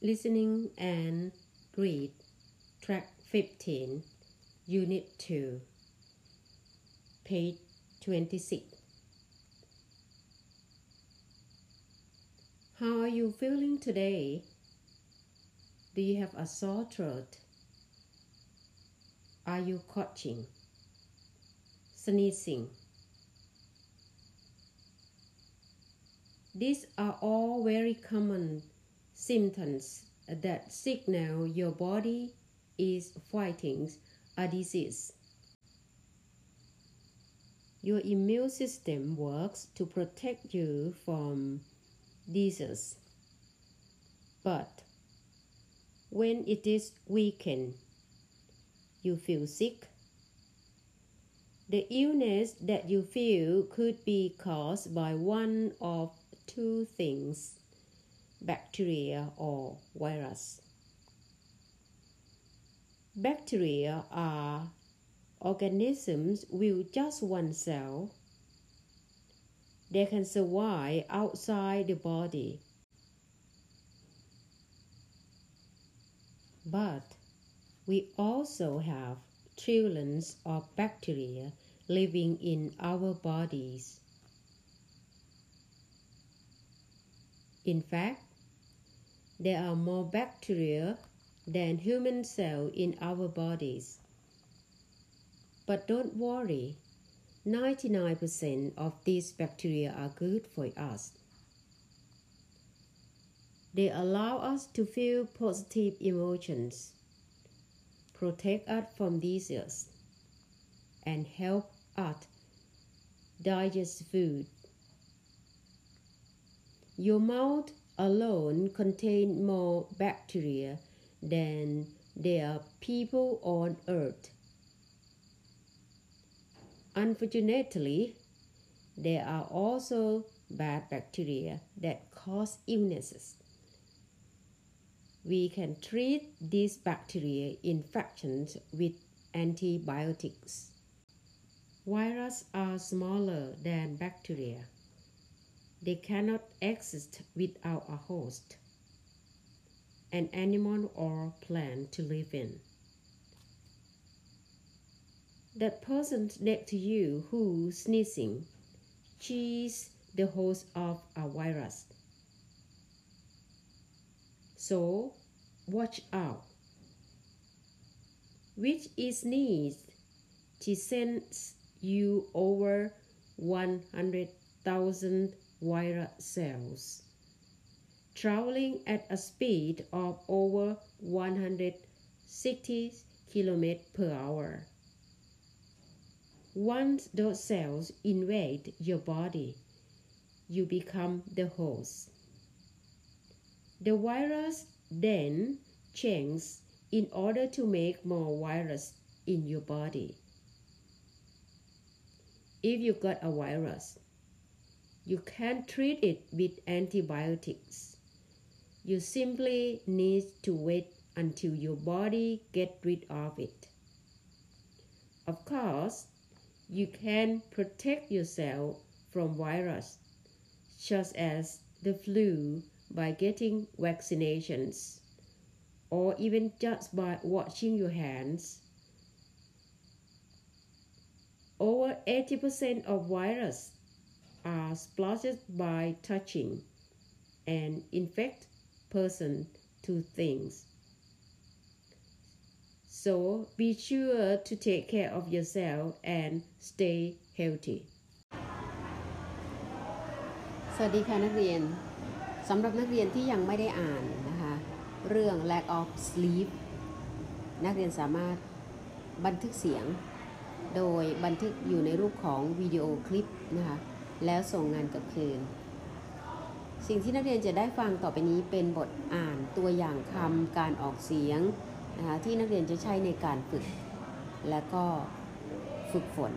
Listening and Read, Track 15, Unit 2, page 26. How are you feeling today? Do you have a sore throat? Are you coughing? Sneezing? These are all very common symptoms that signal your body is fighting a disease. Your immune system works to protect you from disease. But when it is weakened, you feel sick. The illness that you feel could be caused by one of two things bacteria or virus. Bacteria are organisms with just one cell. They can survive outside the body. But we also have trillions of bacteria living in our bodies. In fact, there are more bacteria than human cells in our bodies. But don't worry, 99% of these bacteria are good for us. They allow us to feel positive emotions, protect us from diseases, and help us digest food. Your mouth alone contain more bacteria than there are people on earth. Unfortunately, there are also bad bacteria that cause illnesses. We can treat these bacteria infections with antibiotics. Viruses are smaller than bacteria. They cannot exist without a host, an animal or plant to live in. That person next to you who sneezing, she's the host of a virus. So, watch out. Which is sneeze, she sends you over 100,000 virus cells, traveling at a speed of over 160 km per hour. Once those cells invade your body, you become the host. The virus then changes in order to make more virus in your body. If you got a virus, you can't treat it with antibiotics. You simply need to wait until your body get rid of it. Of course, you can protect yourself from virus such as the flu by getting vaccinations or even just by washing your hands. Over 80% of virus are splashed by touching and infect person to things. So be sure to take care of yourself and stay healthy. สวัสดีค่ะนักเรียนสำหรับนักเรียนที่ยังไม่ได้อ่านนะคะเรื่อง lack of sleep นักเรียนสามารถบันทึกเสียง โดยบันทึกอยู่ในรูปของวิดีโอคลิปนะคะ แล้วส่งงานกับคืน สิ่งที่นักเรียนจะได้ฟังต่อไปนี้เป็นบทอ่านตัวอย่างคำการออกเสียงนะคะที่นักเรียนจะใช้ในการฝึก และก็ฝึกฝน